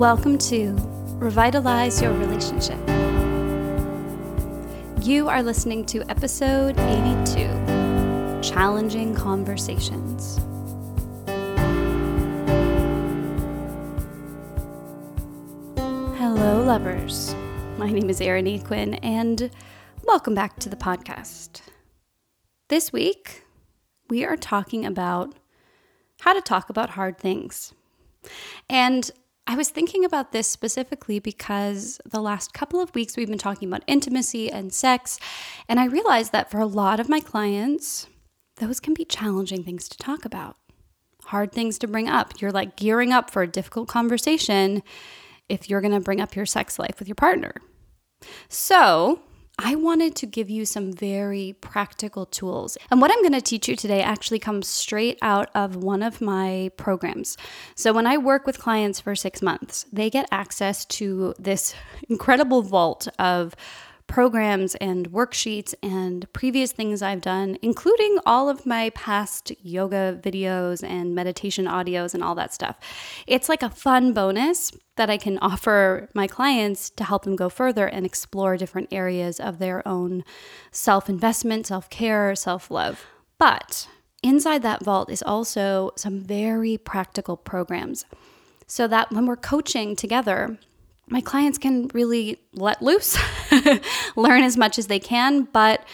Welcome to Revitalize Your Relationship. You are listening to episode 82 Challenging Conversations. Hello, lovers. My name is Erin Equin, and welcome back to the podcast. This week, we are talking about how to talk about hard things. And I was thinking about this specifically because the last couple of weeks we've been talking about intimacy and sex, and I realized that for a lot of my clients, those can be challenging things to talk about, hard things to bring up. You're like gearing up for a difficult conversation if you're going to bring up your sex life with your partner. So, I wanted to give you some very practical tools. And what I'm going to teach you today actually comes straight out of one of my programs. So, when I work with clients for six months, they get access to this incredible vault of programs and worksheets and previous things I've done, including all of my past yoga videos and meditation audios and all that stuff. It's like a fun bonus that I can offer my clients to help them go further and explore different areas of their own self investment, self care, self love. But inside that vault is also some very practical programs so that when we're coaching together, my clients can really let loose, learn as much as they can. But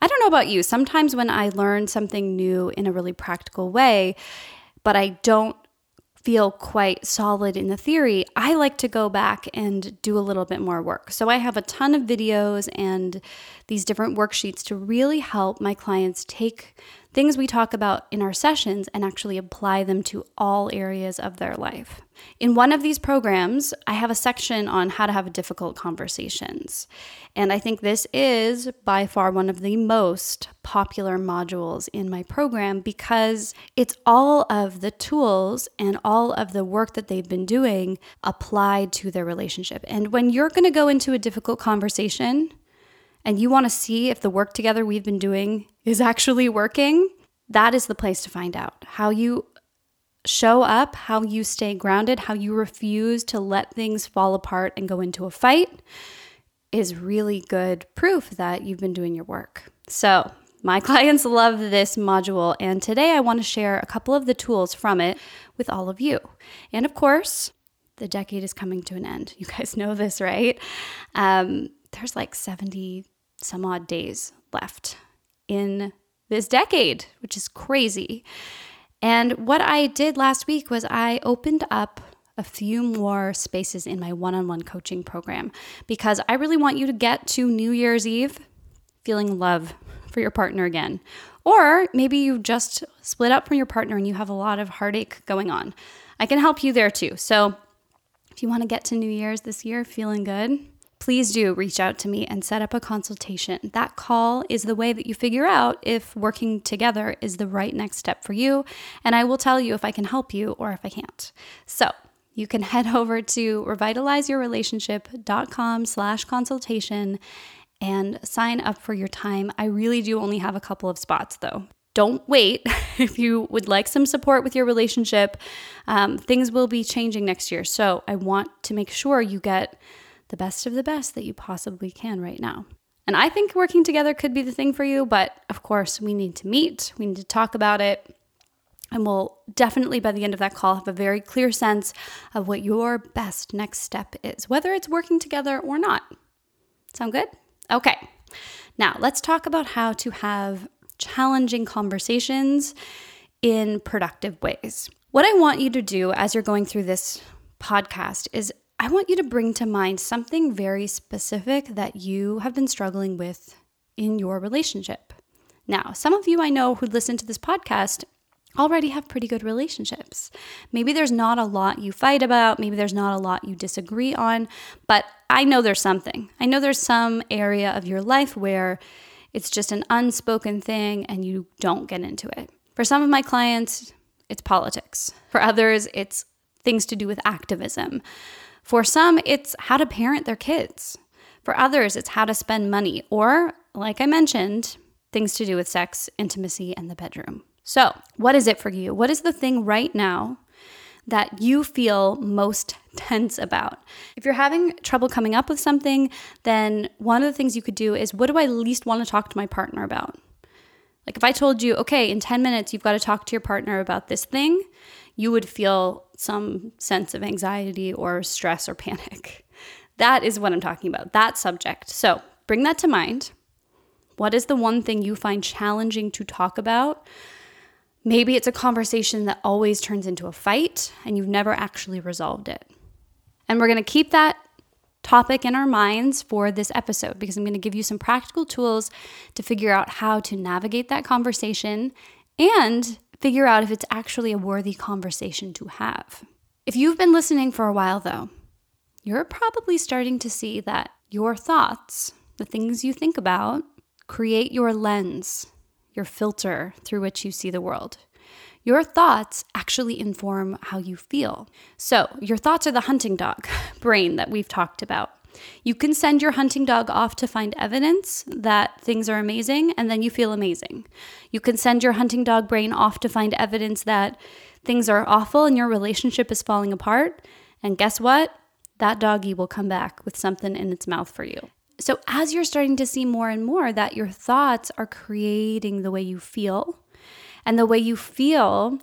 I don't know about you. Sometimes when I learn something new in a really practical way, but I don't feel quite solid in the theory, I like to go back and do a little bit more work. So I have a ton of videos and these different worksheets to really help my clients take things we talk about in our sessions and actually apply them to all areas of their life. In one of these programs, I have a section on how to have difficult conversations. And I think this is by far one of the most popular modules in my program because it's all of the tools and all of the work that they've been doing applied to their relationship. And when you're going to go into a difficult conversation, and you want to see if the work together we've been doing is actually working, that is the place to find out. How you show up, how you stay grounded, how you refuse to let things fall apart and go into a fight is really good proof that you've been doing your work. So, my clients love this module, and today I want to share a couple of the tools from it with all of you. And of course, the decade is coming to an end. You guys know this, right? Um, there's like 70 some odd days left in this decade, which is crazy. And what I did last week was I opened up a few more spaces in my one on one coaching program because I really want you to get to New Year's Eve feeling love for your partner again. Or maybe you just split up from your partner and you have a lot of heartache going on. I can help you there too. So if you want to get to New Year's this year feeling good, please do reach out to me and set up a consultation. That call is the way that you figure out if working together is the right next step for you, and I will tell you if I can help you or if I can't. So, you can head over to revitalizeyourrelationship.com slash consultation and sign up for your time. I really do only have a couple of spots though. Don't wait. if you would like some support with your relationship, um, things will be changing next year. So I want to make sure you get the best of the best that you possibly can right now. And I think working together could be the thing for you, but of course, we need to meet, we need to talk about it. And we'll definitely, by the end of that call, have a very clear sense of what your best next step is, whether it's working together or not. Sound good? Okay. Now, let's talk about how to have challenging conversations in productive ways. What I want you to do as you're going through this podcast is I want you to bring to mind something very specific that you have been struggling with in your relationship. Now, some of you I know who listen to this podcast already have pretty good relationships. Maybe there's not a lot you fight about, maybe there's not a lot you disagree on, but I know there's something. I know there's some area of your life where it's just an unspoken thing and you don't get into it. For some of my clients, it's politics. For others, it's things to do with activism. For some, it's how to parent their kids. For others, it's how to spend money, or, like I mentioned, things to do with sex, intimacy, and the bedroom. So, what is it for you? What is the thing right now that you feel most tense about. If you're having trouble coming up with something, then one of the things you could do is what do I least want to talk to my partner about? Like if I told you, okay, in 10 minutes, you've got to talk to your partner about this thing, you would feel some sense of anxiety or stress or panic. That is what I'm talking about, that subject. So bring that to mind. What is the one thing you find challenging to talk about? Maybe it's a conversation that always turns into a fight and you've never actually resolved it. And we're going to keep that topic in our minds for this episode because I'm going to give you some practical tools to figure out how to navigate that conversation and figure out if it's actually a worthy conversation to have. If you've been listening for a while, though, you're probably starting to see that your thoughts, the things you think about, create your lens, your filter through which you see the world. Your thoughts actually inform how you feel. So, your thoughts are the hunting dog brain that we've talked about. You can send your hunting dog off to find evidence that things are amazing, and then you feel amazing. You can send your hunting dog brain off to find evidence that things are awful and your relationship is falling apart. And guess what? That doggy will come back with something in its mouth for you. So, as you're starting to see more and more that your thoughts are creating the way you feel, and the way you feel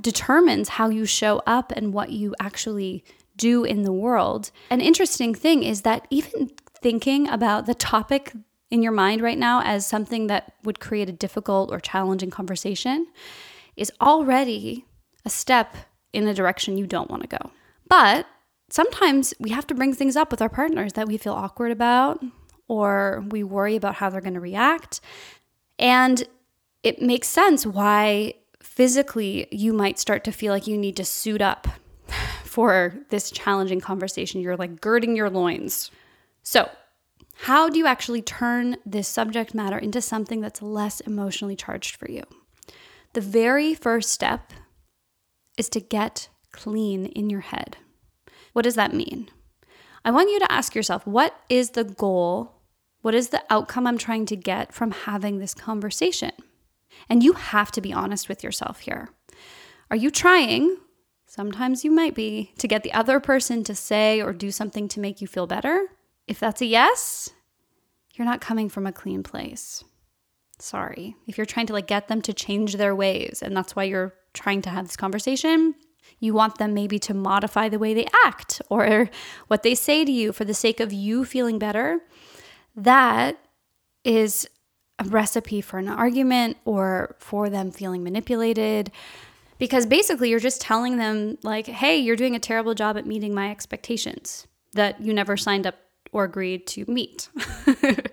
determines how you show up and what you actually do in the world. An interesting thing is that even thinking about the topic in your mind right now as something that would create a difficult or challenging conversation is already a step in a direction you don't want to go. But sometimes we have to bring things up with our partners that we feel awkward about or we worry about how they're going to react. And it makes sense why physically you might start to feel like you need to suit up for this challenging conversation. You're like girding your loins. So, how do you actually turn this subject matter into something that's less emotionally charged for you? The very first step is to get clean in your head. What does that mean? I want you to ask yourself what is the goal? What is the outcome I'm trying to get from having this conversation? And you have to be honest with yourself here. Are you trying? Sometimes you might be to get the other person to say or do something to make you feel better. If that's a yes, you're not coming from a clean place. Sorry. If you're trying to like get them to change their ways and that's why you're trying to have this conversation, you want them maybe to modify the way they act or what they say to you for the sake of you feeling better. That is a recipe for an argument or for them feeling manipulated because basically you're just telling them like hey you're doing a terrible job at meeting my expectations that you never signed up or agreed to meet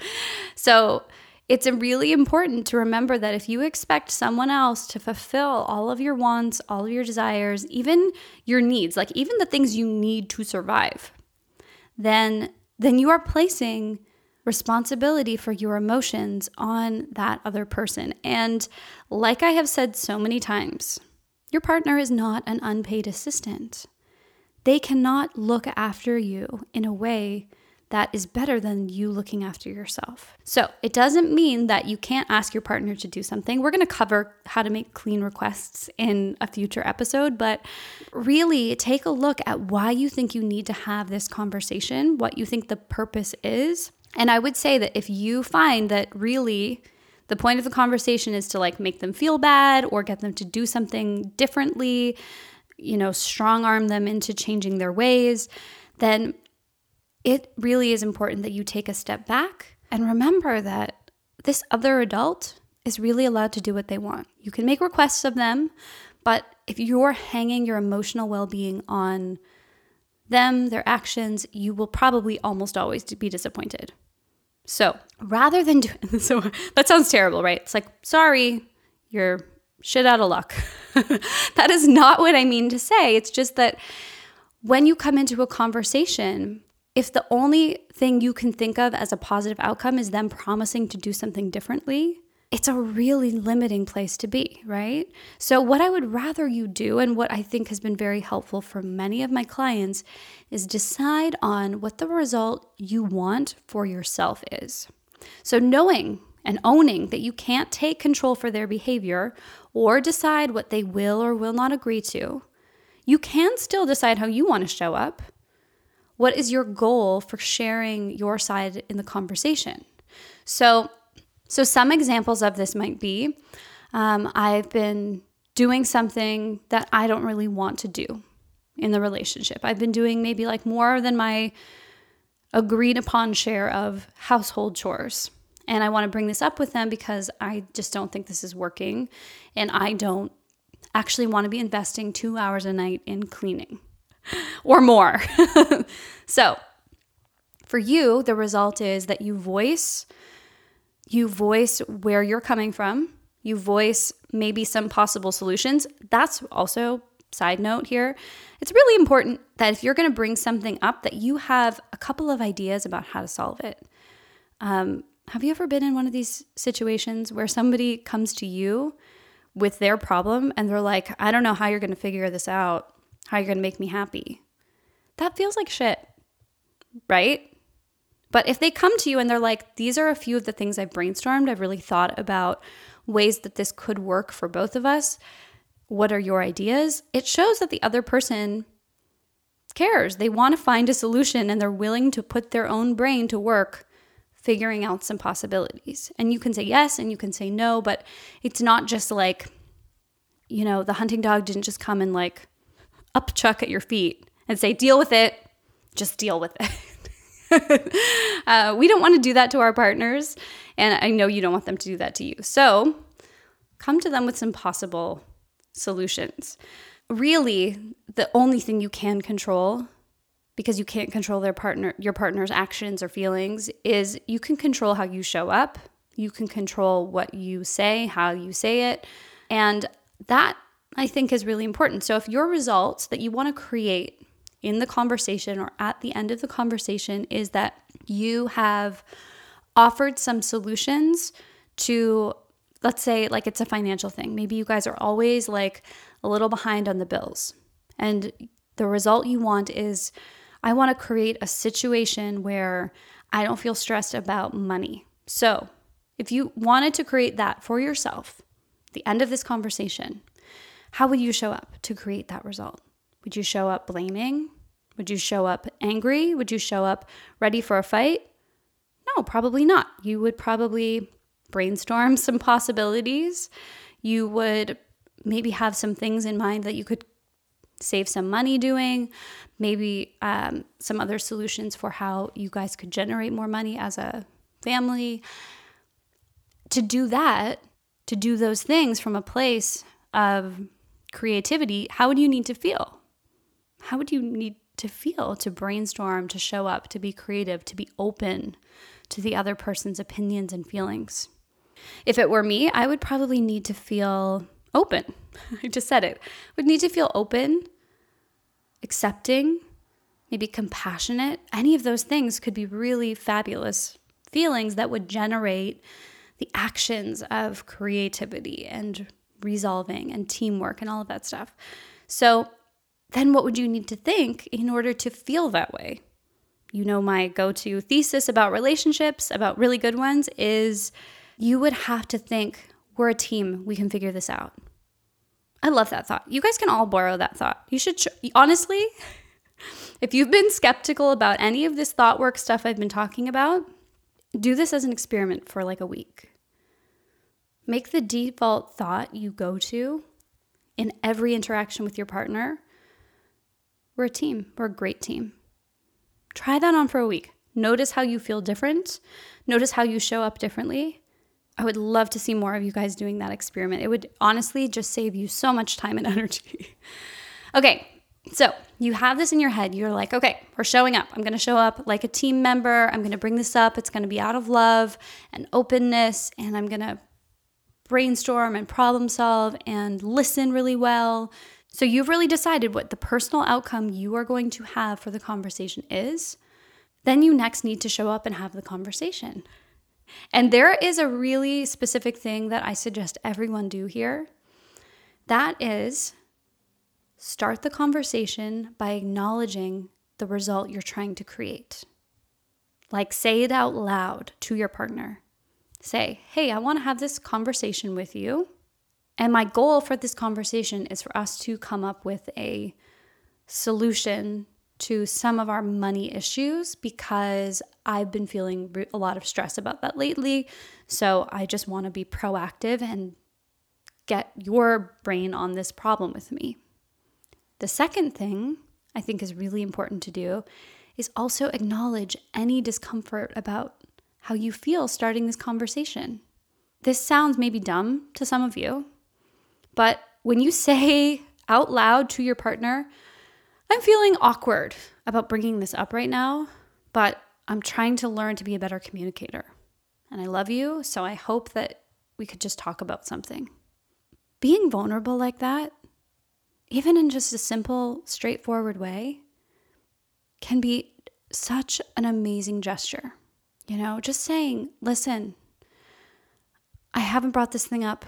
so it's really important to remember that if you expect someone else to fulfill all of your wants all of your desires even your needs like even the things you need to survive then then you are placing responsibility for your emotions on that other person. And like I have said so many times, your partner is not an unpaid assistant. They cannot look after you in a way that is better than you looking after yourself. So, it doesn't mean that you can't ask your partner to do something. We're going to cover how to make clean requests in a future episode, but really take a look at why you think you need to have this conversation, what you think the purpose is, and I would say that if you find that really the point of the conversation is to like make them feel bad or get them to do something differently, you know, strong arm them into changing their ways, then it really is important that you take a step back and remember that this other adult is really allowed to do what they want. You can make requests of them, but if you're hanging your emotional well being on them, their actions, you will probably almost always be disappointed. So rather than doing so, that sounds terrible, right? It's like, sorry, you're shit out of luck. that is not what I mean to say. It's just that when you come into a conversation, if the only thing you can think of as a positive outcome is them promising to do something differently, it's a really limiting place to be, right? So, what I would rather you do, and what I think has been very helpful for many of my clients, is decide on what the result you want for yourself is. So, knowing and owning that you can't take control for their behavior or decide what they will or will not agree to, you can still decide how you want to show up. What is your goal for sharing your side in the conversation? So, so some examples of this might be um, I've been doing something that I don't really want to do in the relationship. I've been doing maybe like more than my agreed upon share of household chores. And I want to bring this up with them because I just don't think this is working. And I don't actually want to be investing two hours a night in cleaning or more. so, for you, the result is that you voice you voice where you're coming from, you voice maybe some possible solutions. That's also side note here. It's really important that if you're going to bring something up that you have a couple of ideas about how to solve it. Um, have you ever been in one of these situations where somebody comes to you with their problem and they're like, I don't know how you're going to figure this out, how you're going to make me happy? That feels like shit, right? But if they come to you and they're like, these are a few of the things I've brainstormed, I've really thought about ways that this could work for both of us. What are your ideas? It shows that the other person cares. They want to find a solution and they're willing to put their own brain to work figuring out some possibilities. And you can say yes and you can say no, but it's not just like, you know, the hunting dog didn't just come and like upchuck at your feet and say, deal with it, just deal with it. uh, we don't want to do that to our partners. And I know you don't want them to do that to you. So come to them with some possible solutions. Really, the only thing you can control because you can't control their partner your partner's actions or feelings is you can control how you show up you can control what you say how you say it and that i think is really important so if your results that you want to create in the conversation or at the end of the conversation is that you have offered some solutions to let's say like it's a financial thing. Maybe you guys are always like a little behind on the bills. And the result you want is i want to create a situation where i don't feel stressed about money. So if you wanted to create that for yourself the end of this conversation how would you show up to create that result? Would you show up blaming would you show up angry? Would you show up ready for a fight? No, probably not. You would probably brainstorm some possibilities. You would maybe have some things in mind that you could save some money doing, maybe um, some other solutions for how you guys could generate more money as a family. To do that, to do those things from a place of creativity, how would you need to feel? How would you need to feel, to brainstorm, to show up, to be creative, to be open to the other person's opinions and feelings. If it were me, I would probably need to feel open. I just said it. Would need to feel open, accepting, maybe compassionate. Any of those things could be really fabulous feelings that would generate the actions of creativity and resolving and teamwork and all of that stuff. So, then what would you need to think in order to feel that way? You know, my go to thesis about relationships, about really good ones, is you would have to think, we're a team, we can figure this out. I love that thought. You guys can all borrow that thought. You should, honestly, if you've been skeptical about any of this thought work stuff I've been talking about, do this as an experiment for like a week. Make the default thought you go to in every interaction with your partner we're a team. We're a great team. Try that on for a week. Notice how you feel different. Notice how you show up differently. I would love to see more of you guys doing that experiment. It would honestly just save you so much time and energy. okay, so you have this in your head. You're like, okay, we're showing up. I'm going to show up like a team member. I'm going to bring this up. It's going to be out of love and openness, and I'm going to brainstorm and problem solve and listen really well so you've really decided what the personal outcome you are going to have for the conversation is. Then you next need to show up and have the conversation. And there is a really specific thing that I suggest everyone do here. That is start the conversation by acknowledging the result you're trying to create. Like, say it out loud to your partner. Say, hey, I want to have this conversation with you And my goal for this conversation is for us to come up with a solution to some of our money issues because I've been feeling a lot of stress about that lately. So I just want to be proactive and get your brain on this problem with me. The second thing I think is really important to do is also acknowledge any discomfort about how you feel starting this conversation. This sounds maybe dumb to some of you, but when you say out loud to your partner, I'm feeling awkward about bringing this up right now, but I'm trying to learn to be a better communicator. And I love you, so I hope that we could just talk about something. Being vulnerable like that, even in just a simple, straightforward way, can be such an amazing gesture. You know, just saying, listen, I haven't brought this thing up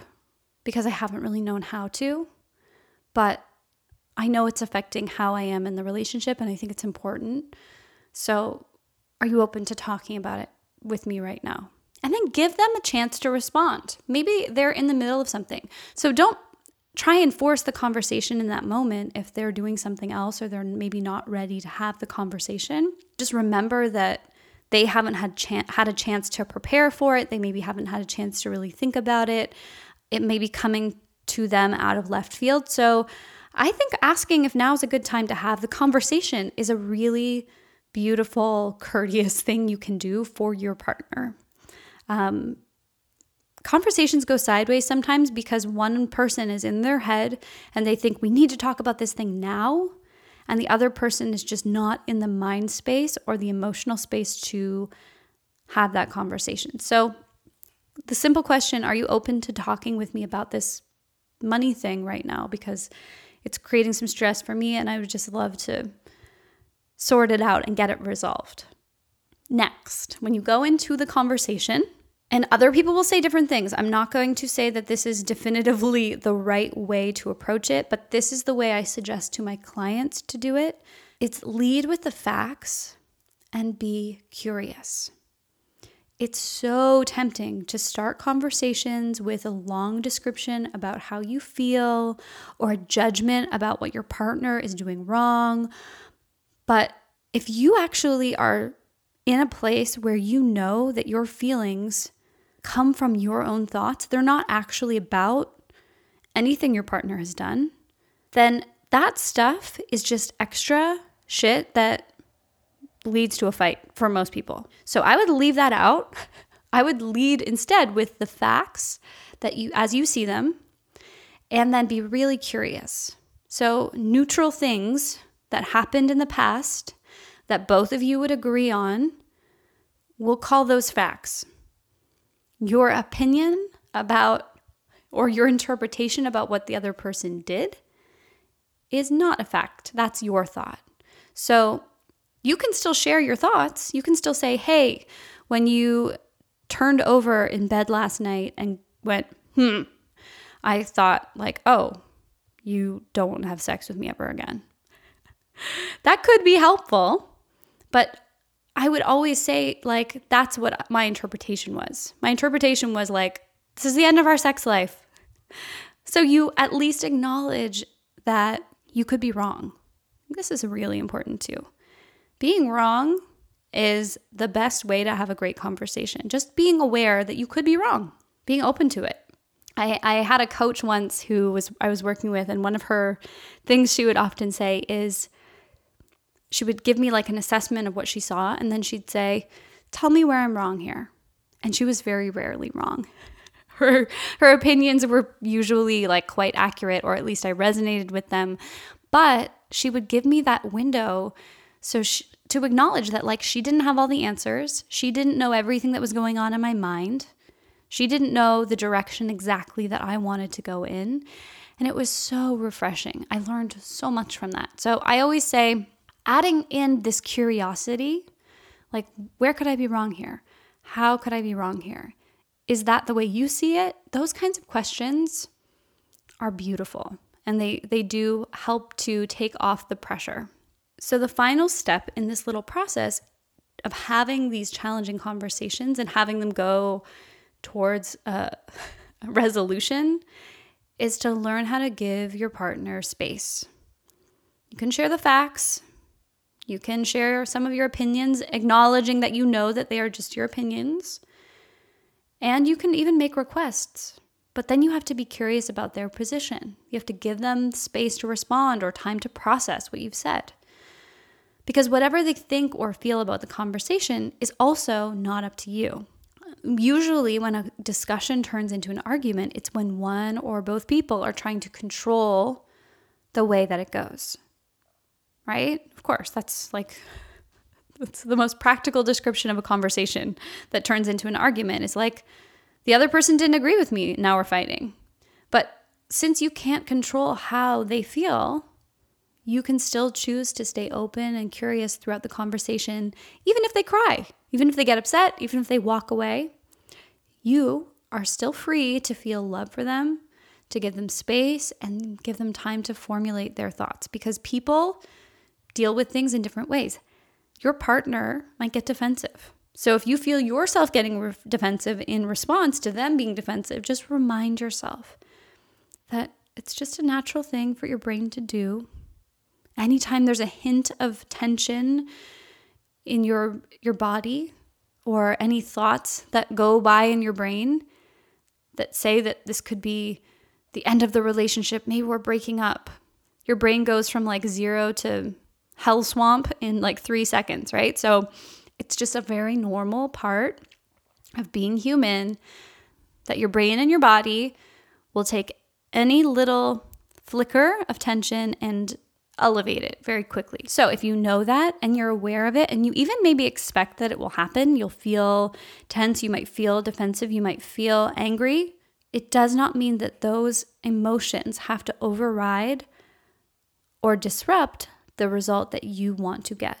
because I haven't really known how to, but I know it's affecting how I am in the relationship and I think it's important. So, are you open to talking about it with me right now? And then give them a chance to respond. Maybe they're in the middle of something. So, don't try and force the conversation in that moment if they're doing something else or they're maybe not ready to have the conversation. Just remember that they haven't had chan- had a chance to prepare for it. They maybe haven't had a chance to really think about it. It may be coming to them out of left field. So, I think asking if now is a good time to have the conversation is a really beautiful, courteous thing you can do for your partner. Um, conversations go sideways sometimes because one person is in their head and they think we need to talk about this thing now, and the other person is just not in the mind space or the emotional space to have that conversation. So, the simple question are you open to talking with me about this money thing right now? Because it's creating some stress for me, and I would just love to sort it out and get it resolved. Next, when you go into the conversation, and other people will say different things. I'm not going to say that this is definitively the right way to approach it, but this is the way I suggest to my clients to do it. It's lead with the facts and be curious. It's so tempting to start conversations with a long description about how you feel or a judgment about what your partner is doing wrong. But if you actually are in a place where you know that your feelings come from your own thoughts, they're not actually about anything your partner has done, then that stuff is just extra shit that leads to a fight for most people. So I would leave that out. I would lead instead with the facts that you as you see them and then be really curious. So neutral things that happened in the past that both of you would agree on, we'll call those facts. Your opinion about or your interpretation about what the other person did is not a fact. That's your thought. So you can still share your thoughts. You can still say, hey, when you turned over in bed last night and went, hmm, I thought, like, oh, you don't have sex with me ever again. that could be helpful, but I would always say, like, that's what my interpretation was. My interpretation was like, this is the end of our sex life. So you at least acknowledge that you could be wrong. This is really important too being wrong is the best way to have a great conversation. Just being aware that you could be wrong, being open to it. I, I had a coach once who was I was working with, and one of her things she would often say is she would give me like an assessment of what she saw, and then she'd say, Tell me where I'm wrong here. And she was very rarely wrong. Her her opinions were usually like quite accurate, or at least I resonated with them. But she would give me that window so she, to acknowledge that, like, she didn't have all the answers, she didn't know everything that was going on in my mind, she didn't know the direction exactly that I wanted to go in. And it was so refreshing. I learned so much from that. So I always say, adding in this curiosity, like, where could I be wrong here? How could I be wrong here? Is that the way you see it? Those kinds of questions are beautiful and they, they do help to take off the pressure so, the final step in this little process of having these challenging conversations and having them go towards uh, a, a resolution is to learn how to give your partner space. You can share the facts. You can share some of your opinions, acknowledging that you know that they are just your opinions. And you can even make requests. But then you have to be curious about their position. You have to give them space to respond or time to process what you've said. Because whatever they think or feel about the conversation is also not up to you. Usually, when a discussion turns into an argument, it's when one or both people are trying to control the way that it goes right? Of course, that's like that's the most practical description of a conversation that turns into an argument. Is like the other person didn't agree with me, now we're fighting. But since you can't control how they feel, you can still choose to stay open and curious throughout the conversation, even if they cry, even if they get upset, even if they walk away. You are still free to feel love for them, to give them space, and give them time to formulate their thoughts because people deal with things in different ways. Your partner might get defensive. So if you feel yourself getting re- defensive in response to them being defensive, just remind yourself that it's just a natural thing for your brain to do. Anytime there's a hint of tension in your your body or any thoughts that go by in your brain that say that this could be the end of the relationship, maybe we're breaking up. Your brain goes from like 0 to hell swamp in like three seconds, right? So it's just a very normal part of being human that your brain and your body will take any little flicker of tension and elevate it very quickly. So if you know that and you're aware of it and you even maybe expect that it will happen, you'll feel tense, you might feel defensive, you might feel angry. It does not mean that those emotions have to override or disrupt the result that you want to get.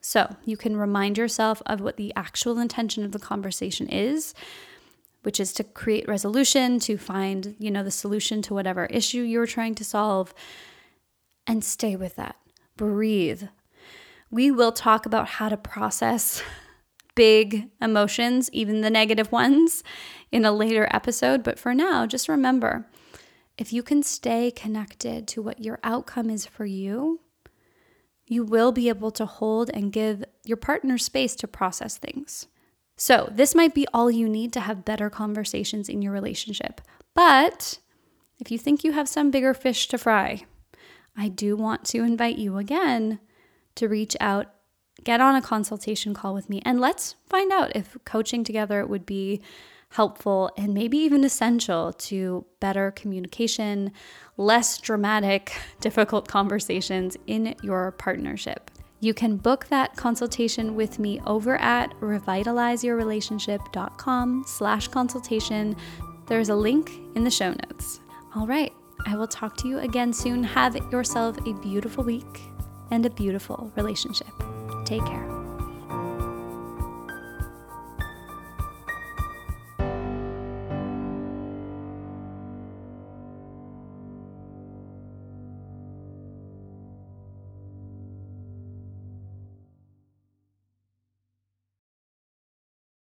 So you can remind yourself of what the actual intention of the conversation is, which is to create resolution, to find, you know, the solution to whatever issue you're trying to solve, and stay with that. Breathe. We will talk about how to process big emotions, even the negative ones, in a later episode. But for now, just remember if you can stay connected to what your outcome is for you, you will be able to hold and give your partner space to process things. So, this might be all you need to have better conversations in your relationship. But if you think you have some bigger fish to fry, I do want to invite you again to reach out, get on a consultation call with me, and let's find out if coaching together would be helpful and maybe even essential to better communication, less dramatic, difficult conversations in your partnership. You can book that consultation with me over at revitalizeyourrelationship.com slash consultation. There's a link in the show notes. All right, I will talk to you again soon. Have yourself a beautiful week and a beautiful relationship. Take care.